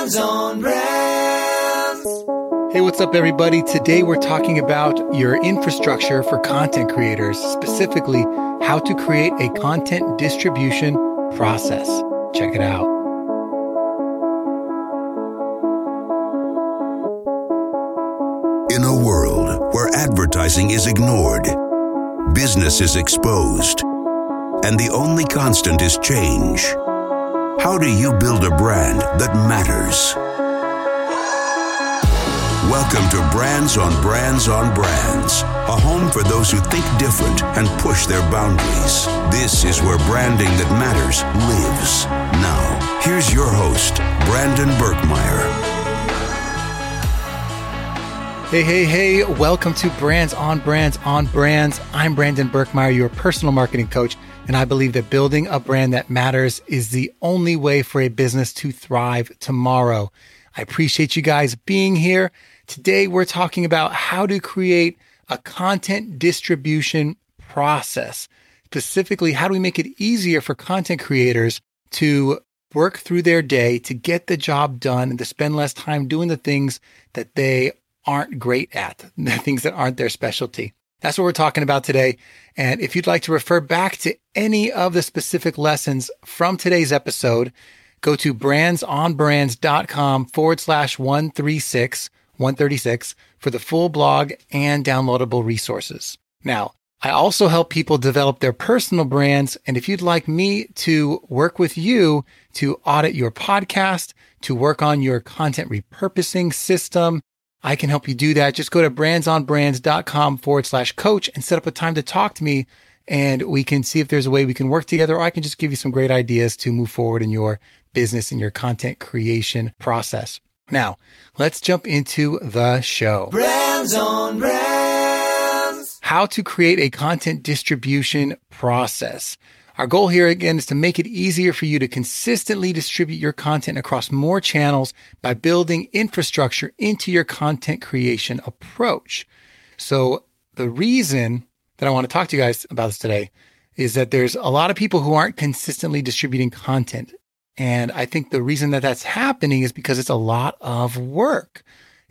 Brands on Brands. Hey, what's up, everybody? Today we're talking about your infrastructure for content creators, specifically how to create a content distribution process. Check it out. In a world where advertising is ignored, business is exposed, and the only constant is change, how do you build a brand that matters? Welcome to Brands on Brands on Brands, a home for those who think different and push their boundaries. This is where branding that matters lives. Now, here's your host, Brandon Birkmeyer. Hey, hey, hey, welcome to Brands on Brands on Brands. I'm Brandon Birkmeyer, your personal marketing coach, and I believe that building a brand that matters is the only way for a business to thrive tomorrow. I appreciate you guys being here. Today, we're talking about how to create a content distribution process. Specifically, how do we make it easier for content creators to work through their day to get the job done and to spend less time doing the things that they aren't great at, the things that aren't their specialty. That's what we're talking about today. And if you'd like to refer back to any of the specific lessons from today's episode, go to brandsonbrands.com forward slash 136, 136 for the full blog and downloadable resources. Now, I also help people develop their personal brands. And if you'd like me to work with you to audit your podcast, to work on your content repurposing system, I can help you do that. Just go to brandsonbrands.com forward slash coach and set up a time to talk to me. And we can see if there's a way we can work together, or I can just give you some great ideas to move forward in your business and your content creation process. Now, let's jump into the show. Brands on Brands. How to create a content distribution process. Our goal here again is to make it easier for you to consistently distribute your content across more channels by building infrastructure into your content creation approach. So the reason that I want to talk to you guys about this today is that there's a lot of people who aren't consistently distributing content. And I think the reason that that's happening is because it's a lot of work.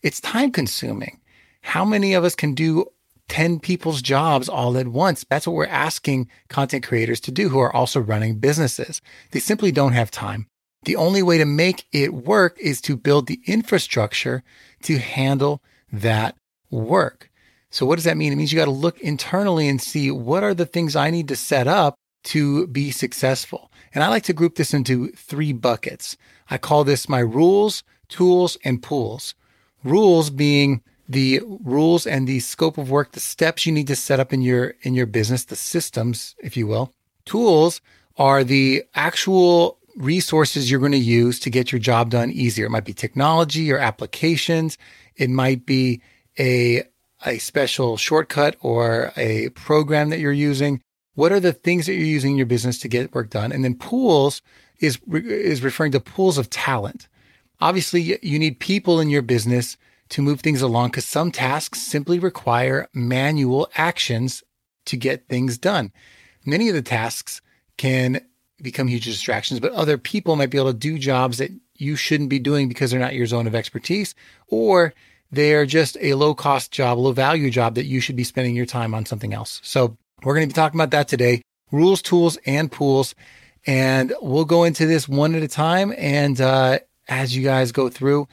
It's time consuming. How many of us can do 10 people's jobs all at once. That's what we're asking content creators to do who are also running businesses. They simply don't have time. The only way to make it work is to build the infrastructure to handle that work. So what does that mean? It means you got to look internally and see what are the things I need to set up to be successful. And I like to group this into three buckets. I call this my rules, tools, and pools. Rules being the rules and the scope of work, the steps you need to set up in your in your business, the systems, if you will. Tools are the actual resources you're going to use to get your job done easier. It might be technology or applications. It might be a a special shortcut or a program that you're using. What are the things that you're using in your business to get work done? And then pools is is referring to pools of talent. Obviously, you need people in your business to move things along because some tasks simply require manual actions to get things done. Many of the tasks can become huge distractions, but other people might be able to do jobs that you shouldn't be doing because they're not your zone of expertise, or they're just a low cost job, low value job that you should be spending your time on something else. So we're going to be talking about that today rules, tools, and pools. And we'll go into this one at a time. And uh, as you guys go through,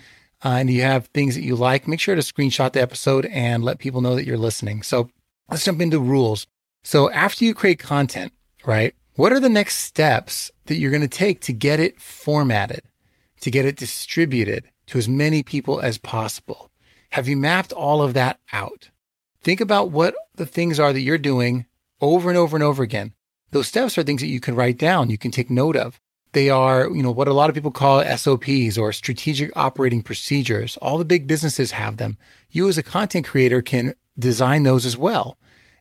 uh, and you have things that you like, make sure to screenshot the episode and let people know that you're listening. So let's jump into rules. So after you create content, right? What are the next steps that you're going to take to get it formatted, to get it distributed to as many people as possible? Have you mapped all of that out? Think about what the things are that you're doing over and over and over again. Those steps are things that you can write down, you can take note of. They are, you know, what a lot of people call SOPs or strategic operating procedures. All the big businesses have them. You as a content creator can design those as well.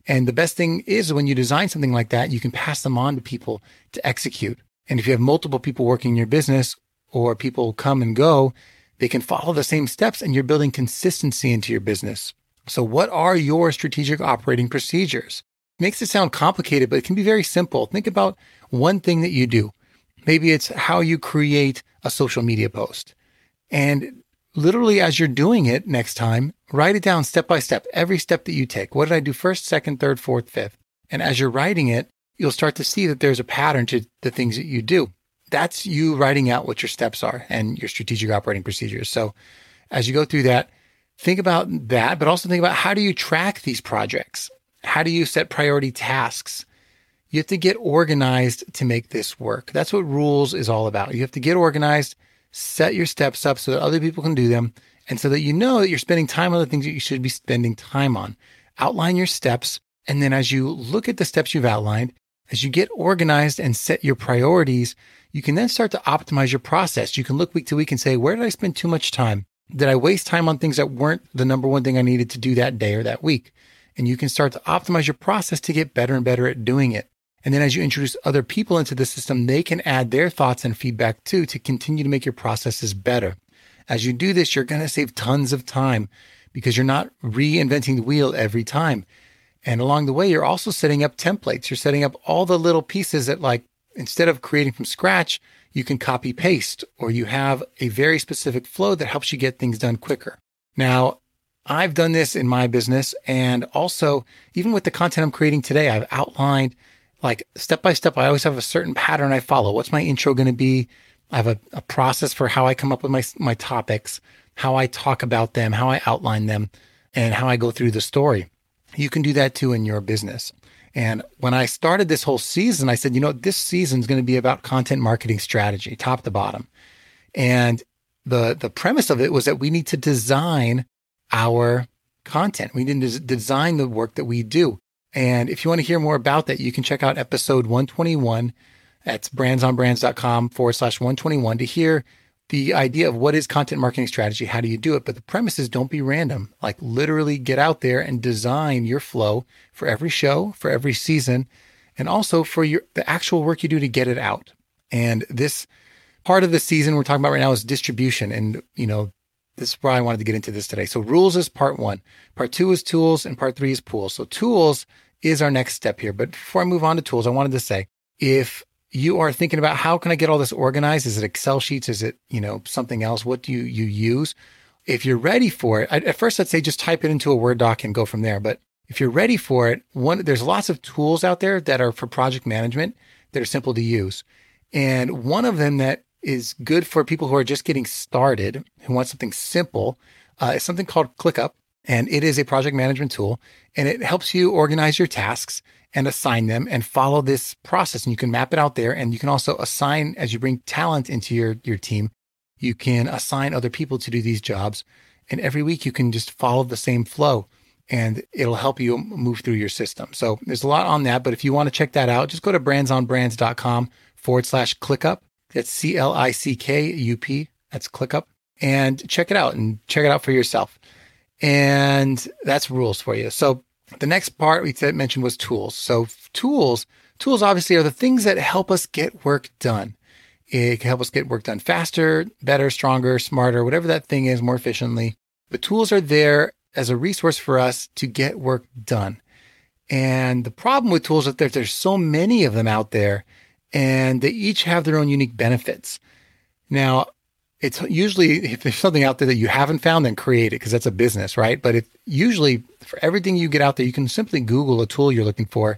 And the best thing is when you design something like that, you can pass them on to people to execute. And if you have multiple people working in your business or people come and go, they can follow the same steps and you're building consistency into your business. So what are your strategic operating procedures? Makes it sound complicated, but it can be very simple. Think about one thing that you do. Maybe it's how you create a social media post. And literally, as you're doing it next time, write it down step by step, every step that you take. What did I do first, second, third, fourth, fifth? And as you're writing it, you'll start to see that there's a pattern to the things that you do. That's you writing out what your steps are and your strategic operating procedures. So as you go through that, think about that, but also think about how do you track these projects? How do you set priority tasks? You have to get organized to make this work. That's what rules is all about. You have to get organized, set your steps up so that other people can do them, and so that you know that you're spending time on the things that you should be spending time on. Outline your steps. And then as you look at the steps you've outlined, as you get organized and set your priorities, you can then start to optimize your process. You can look week to week and say, where did I spend too much time? Did I waste time on things that weren't the number one thing I needed to do that day or that week? And you can start to optimize your process to get better and better at doing it. And then as you introduce other people into the system, they can add their thoughts and feedback too to continue to make your processes better. As you do this, you're going to save tons of time because you're not reinventing the wheel every time. And along the way, you're also setting up templates. You're setting up all the little pieces that like, instead of creating from scratch, you can copy paste or you have a very specific flow that helps you get things done quicker. Now, I've done this in my business and also even with the content I'm creating today, I've outlined like step by step. I always have a certain pattern I follow. What's my intro going to be? I have a, a process for how I come up with my, my topics, how I talk about them, how I outline them, and how I go through the story. You can do that too in your business. And when I started this whole season, I said, you know, this season is going to be about content marketing strategy, top to bottom. And the the premise of it was that we need to design our content. We need to design the work that we do. And if you want to hear more about that, you can check out episode 121. That's brandsonbrands.com forward slash 121 to hear the idea of what is content marketing strategy, how do you do it? But the premise is don't be random. Like literally get out there and design your flow for every show, for every season, and also for your the actual work you do to get it out. And this part of the season we're talking about right now is distribution. And you know, this is why I wanted to get into this today. So rules is part one. Part two is tools, and part three is pools. So tools is our next step here. But before I move on to tools, I wanted to say if you are thinking about how can I get all this organized? Is it Excel sheets? Is it, you know, something else? What do you, you use? If you're ready for it, at first I'd say just type it into a Word doc and go from there. But if you're ready for it, one, there's lots of tools out there that are for project management that are simple to use. And one of them that is good for people who are just getting started, who want something simple, uh, is something called ClickUp. And it is a project management tool and it helps you organize your tasks and assign them and follow this process. And you can map it out there. And you can also assign, as you bring talent into your, your team, you can assign other people to do these jobs. And every week you can just follow the same flow and it'll help you move through your system. So there's a lot on that. But if you want to check that out, just go to brandsonbrands.com forward slash ClickUp. That's C L I C K U P. That's ClickUp. And check it out and check it out for yourself. And that's rules for you. So the next part we mentioned was tools. So tools, tools obviously are the things that help us get work done. It can help us get work done faster, better, stronger, smarter, whatever that thing is, more efficiently. But tools are there as a resource for us to get work done. And the problem with tools is that there's so many of them out there and they each have their own unique benefits. Now, it's usually if there's something out there that you haven't found, then create it because that's a business, right? But if usually for everything you get out there, you can simply Google a tool you're looking for,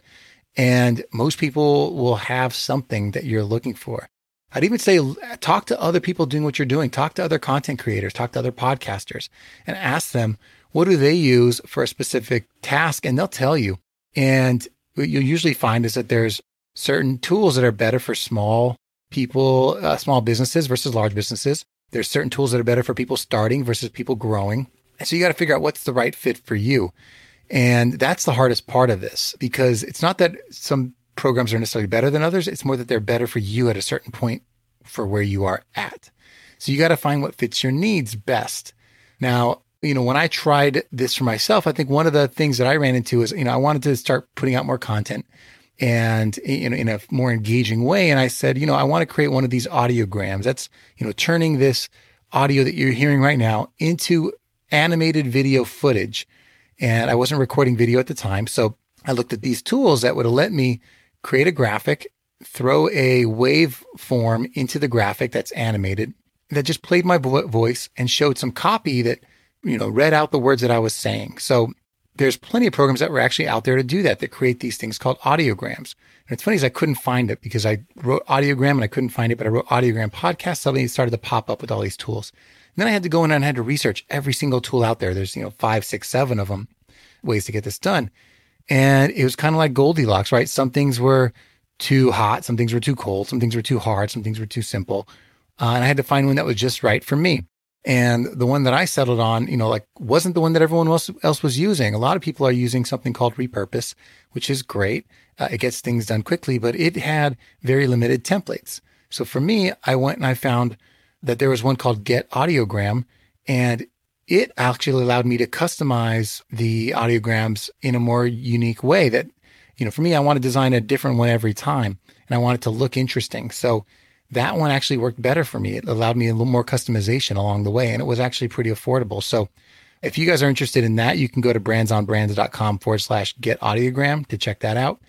and most people will have something that you're looking for. I'd even say talk to other people doing what you're doing. Talk to other content creators, talk to other podcasters, and ask them what do they use for a specific task, and they'll tell you. And what you'll usually find is that there's certain tools that are better for small people, uh, small businesses versus large businesses. There's certain tools that are better for people starting versus people growing. And so you got to figure out what's the right fit for you. And that's the hardest part of this because it's not that some programs are necessarily better than others. It's more that they're better for you at a certain point for where you are at. So you got to find what fits your needs best. Now, you know, when I tried this for myself, I think one of the things that I ran into is, you know, I wanted to start putting out more content and in, in a more engaging way. And I said, you know, I want to create one of these audiograms. That's, you know, turning this audio that you're hearing right now into animated video footage. And I wasn't recording video at the time. So I looked at these tools that would let me create a graphic, throw a wave form into the graphic that's animated, that just played my vo- voice and showed some copy that, you know, read out the words that I was saying. So there's plenty of programs that were actually out there to do that, that create these things called audiograms. And it's funny is I couldn't find it because I wrote audiogram and I couldn't find it, but I wrote audiogram podcast. Suddenly it started to pop up with all these tools. And then I had to go in and I had to research every single tool out there. There's, you know, five, six, seven of them ways to get this done. And it was kind of like Goldilocks, right? Some things were too hot, some things were too cold, some things were too hard, some things were too simple. Uh, and I had to find one that was just right for me. And the one that I settled on, you know, like wasn't the one that everyone else, else was using. A lot of people are using something called Repurpose, which is great. Uh, it gets things done quickly, but it had very limited templates. So for me, I went and I found that there was one called Get Audiogram and it actually allowed me to customize the audiograms in a more unique way that, you know, for me, I want to design a different one every time and I want it to look interesting. So that one actually worked better for me. It allowed me a little more customization along the way and it was actually pretty affordable. So if you guys are interested in that, you can go to brandsonbrands.com forward slash get audiogram to check that out.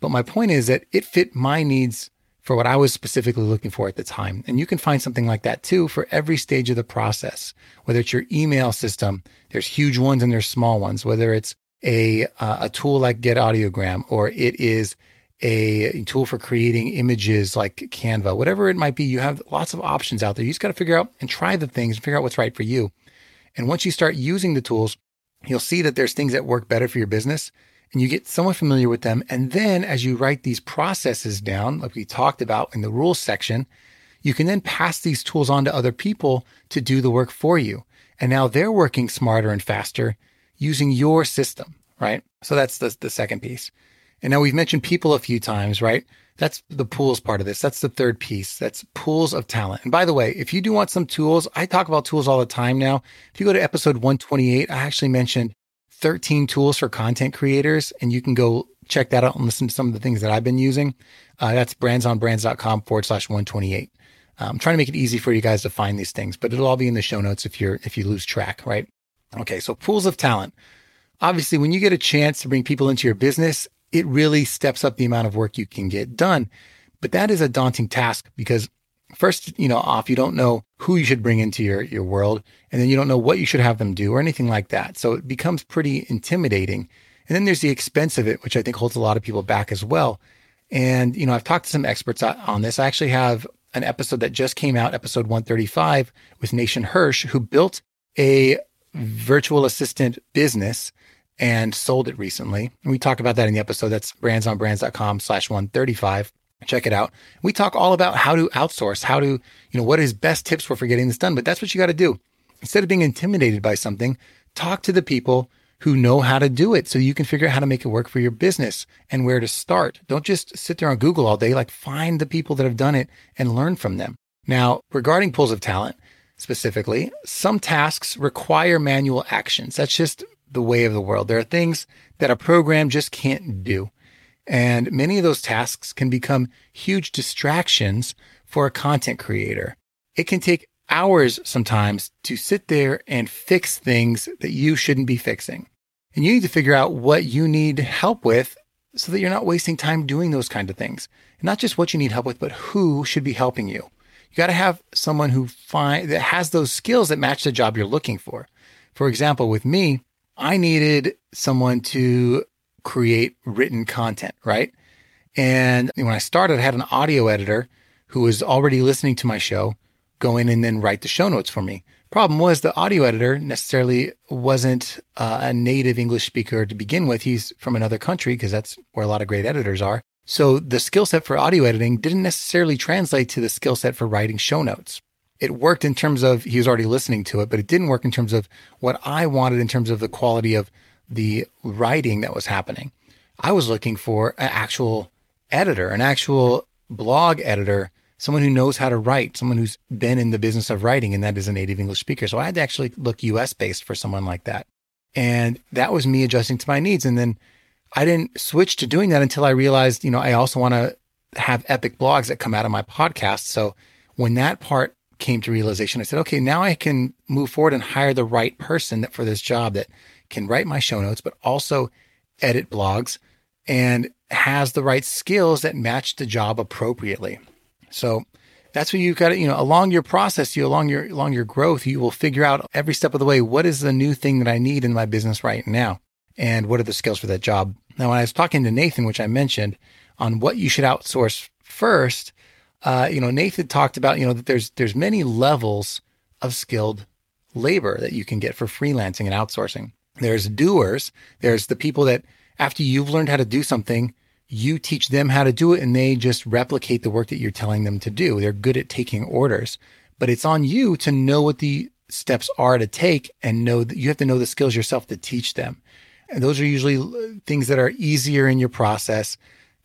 But my point is that it fit my needs for what I was specifically looking for at the time. And you can find something like that too for every stage of the process, whether it's your email system, there's huge ones and there's small ones, whether it's a, uh, a tool like Get Audiogram or it is a tool for creating images like Canva, whatever it might be, you have lots of options out there. You just got to figure out and try the things and figure out what's right for you. And once you start using the tools, you'll see that there's things that work better for your business and you get somewhat familiar with them. And then as you write these processes down, like we talked about in the rules section, you can then pass these tools on to other people to do the work for you. And now they're working smarter and faster using your system, right? So that's the, the second piece. And now we've mentioned people a few times, right? That's the pools part of this. That's the third piece. That's pools of talent. And by the way, if you do want some tools, I talk about tools all the time now. If you go to episode 128, I actually mentioned 13 tools for content creators, and you can go check that out and listen to some of the things that I've been using. Uh, that's brandsonbrands.com forward slash 128. I'm um, trying to make it easy for you guys to find these things, but it'll all be in the show notes if you're if you lose track, right? Okay, so pools of talent. Obviously, when you get a chance to bring people into your business, it really steps up the amount of work you can get done. But that is a daunting task because first, you know, off, you don't know who you should bring into your, your world. And then you don't know what you should have them do or anything like that. So it becomes pretty intimidating. And then there's the expense of it, which I think holds a lot of people back as well. And, you know, I've talked to some experts on this. I actually have an episode that just came out, episode 135 with Nathan Hirsch, who built a virtual assistant business and sold it recently. We talk about that in the episode. That's brandsonbrands.com slash 135. Check it out. We talk all about how to outsource, how to, you know, what is best tips for getting this done. But that's what you got to do. Instead of being intimidated by something, talk to the people who know how to do it so you can figure out how to make it work for your business and where to start. Don't just sit there on Google all day. Like find the people that have done it and learn from them. Now, regarding pools of talent specifically, some tasks require manual actions. That's just the way of the world. There are things that a program just can't do. And many of those tasks can become huge distractions for a content creator. It can take hours sometimes to sit there and fix things that you shouldn't be fixing. And you need to figure out what you need help with so that you're not wasting time doing those kind of things. And not just what you need help with, but who should be helping you. You got to have someone who find that has those skills that match the job you're looking for. For example, with me, I needed someone to create written content, right? And when I started, I had an audio editor who was already listening to my show go in and then write the show notes for me. Problem was the audio editor necessarily wasn't uh, a native English speaker to begin with. He's from another country because that's where a lot of great editors are. So the skill set for audio editing didn't necessarily translate to the skill set for writing show notes. It worked in terms of he was already listening to it, but it didn't work in terms of what I wanted in terms of the quality of the writing that was happening. I was looking for an actual editor, an actual blog editor, someone who knows how to write, someone who's been in the business of writing, and that is a native English speaker. So I had to actually look US based for someone like that. And that was me adjusting to my needs. And then I didn't switch to doing that until I realized, you know, I also want to have epic blogs that come out of my podcast. So when that part came to realization, I said, okay, now I can move forward and hire the right person that for this job that can write my show notes, but also edit blogs and has the right skills that match the job appropriately. So that's what you've got to, you know, along your process, you along your, along your growth, you will figure out every step of the way, what is the new thing that I need in my business right now? And what are the skills for that job? Now, when I was talking to Nathan, which I mentioned on what you should outsource first, uh, you know, Nathan talked about, you know, that there's, there's many levels of skilled labor that you can get for freelancing and outsourcing. There's doers. There's the people that after you've learned how to do something, you teach them how to do it and they just replicate the work that you're telling them to do. They're good at taking orders, but it's on you to know what the steps are to take and know that you have to know the skills yourself to teach them. And those are usually things that are easier in your process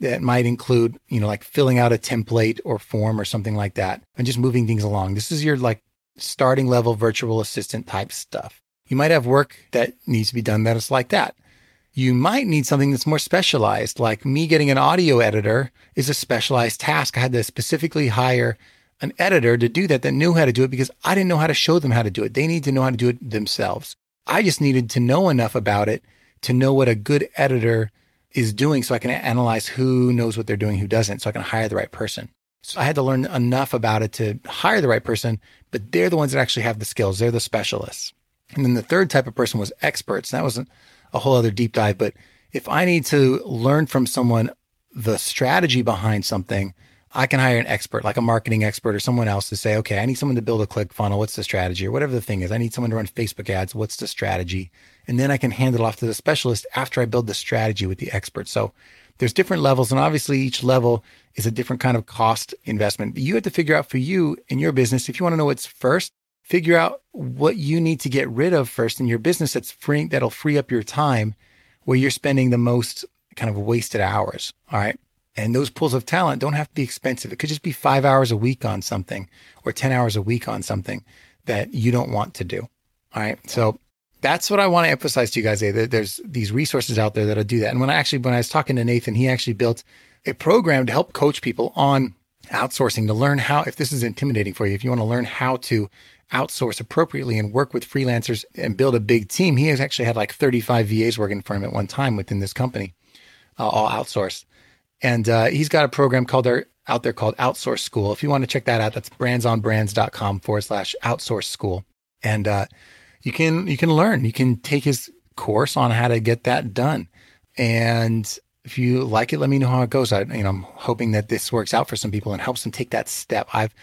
that might include, you know, like filling out a template or form or something like that and just moving things along. This is your like starting level virtual assistant type stuff. You might have work that needs to be done that is like that. You might need something that's more specialized, like me getting an audio editor is a specialized task. I had to specifically hire an editor to do that that knew how to do it because I didn't know how to show them how to do it. They need to know how to do it themselves. I just needed to know enough about it to know what a good editor is doing so I can analyze who knows what they're doing, who doesn't, so I can hire the right person. So I had to learn enough about it to hire the right person, but they're the ones that actually have the skills. They're the specialists. And then the third type of person was experts. That wasn't a whole other deep dive. But if I need to learn from someone the strategy behind something, I can hire an expert, like a marketing expert or someone else to say, okay, I need someone to build a click funnel. What's the strategy or whatever the thing is? I need someone to run Facebook ads. What's the strategy? And then I can hand it off to the specialist after I build the strategy with the expert. So there's different levels. And obviously each level is a different kind of cost investment. But you have to figure out for you in your business, if you want to know what's first, figure out what you need to get rid of first in your business that's free, that'll free up your time where you're spending the most kind of wasted hours. All right. And those pools of talent don't have to be expensive. It could just be five hours a week on something or 10 hours a week on something that you don't want to do. All right. So that's what I want to emphasize to you guys. Today. There's these resources out there that'll do that. And when I actually, when I was talking to Nathan, he actually built a program to help coach people on outsourcing to learn how, if this is intimidating for you, if you want to learn how to outsource appropriately and work with freelancers and build a big team. He has actually had like 35 VAs working for him at one time within this company, uh, all outsourced. And uh, he's got a program called there out there called Outsource School. If you want to check that out, that's brandsonbrands.com forward slash outsource school. And uh, you can you can learn. You can take his course on how to get that done. And if you like it, let me know how it goes. I, you know, I'm hoping that this works out for some people and helps them take that step. I've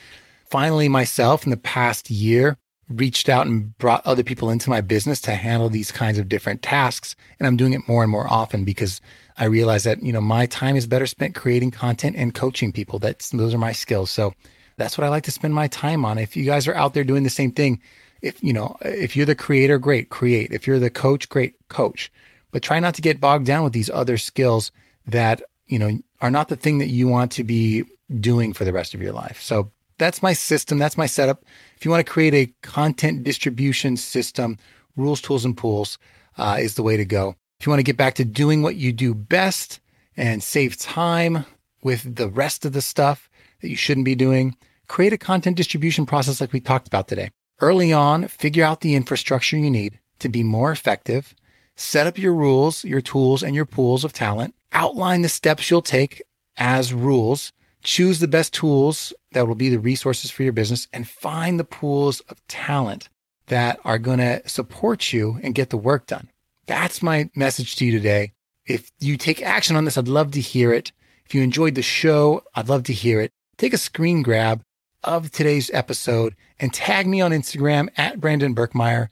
finally myself in the past year reached out and brought other people into my business to handle these kinds of different tasks. And I'm doing it more and more often because I realize that, you know, my time is better spent creating content and coaching people. That's, those are my skills. So that's what I like to spend my time on. If you guys are out there doing the same thing, if, you know, if you're the creator, great, create. If you're the coach, great, coach. But try not to get bogged down with these other skills that, you know, are not the thing that you want to be doing for the rest of your life. So that's my system. That's my setup. If you want to create a content distribution system, rules, tools, and pools uh, is the way to go. If you want to get back to doing what you do best and save time with the rest of the stuff that you shouldn't be doing, create a content distribution process like we talked about today. Early on, figure out the infrastructure you need to be more effective, set up your rules, your tools, and your pools of talent, outline the steps you'll take as rules Choose the best tools that will be the resources for your business and find the pools of talent that are going to support you and get the work done. That's my message to you today. If you take action on this, I'd love to hear it. If you enjoyed the show, I'd love to hear it. Take a screen grab of today's episode and tag me on Instagram at Brandon Birkmeyer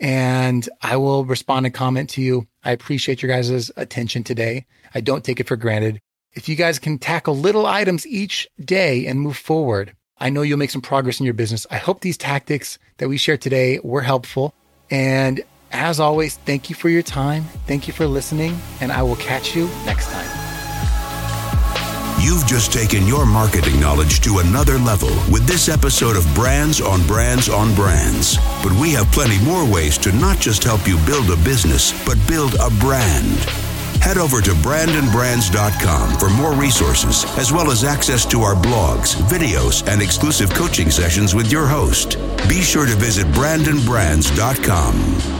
and I will respond and comment to you. I appreciate your guys' attention today. I don't take it for granted. If you guys can tackle little items each day and move forward, I know you'll make some progress in your business. I hope these tactics that we shared today were helpful. And as always, thank you for your time. Thank you for listening, and I will catch you next time. You've just taken your marketing knowledge to another level with this episode of Brands on Brands on Brands. But we have plenty more ways to not just help you build a business, but build a brand. Head over to brandonbrands.com for more resources, as well as access to our blogs, videos, and exclusive coaching sessions with your host. Be sure to visit brandonbrands.com.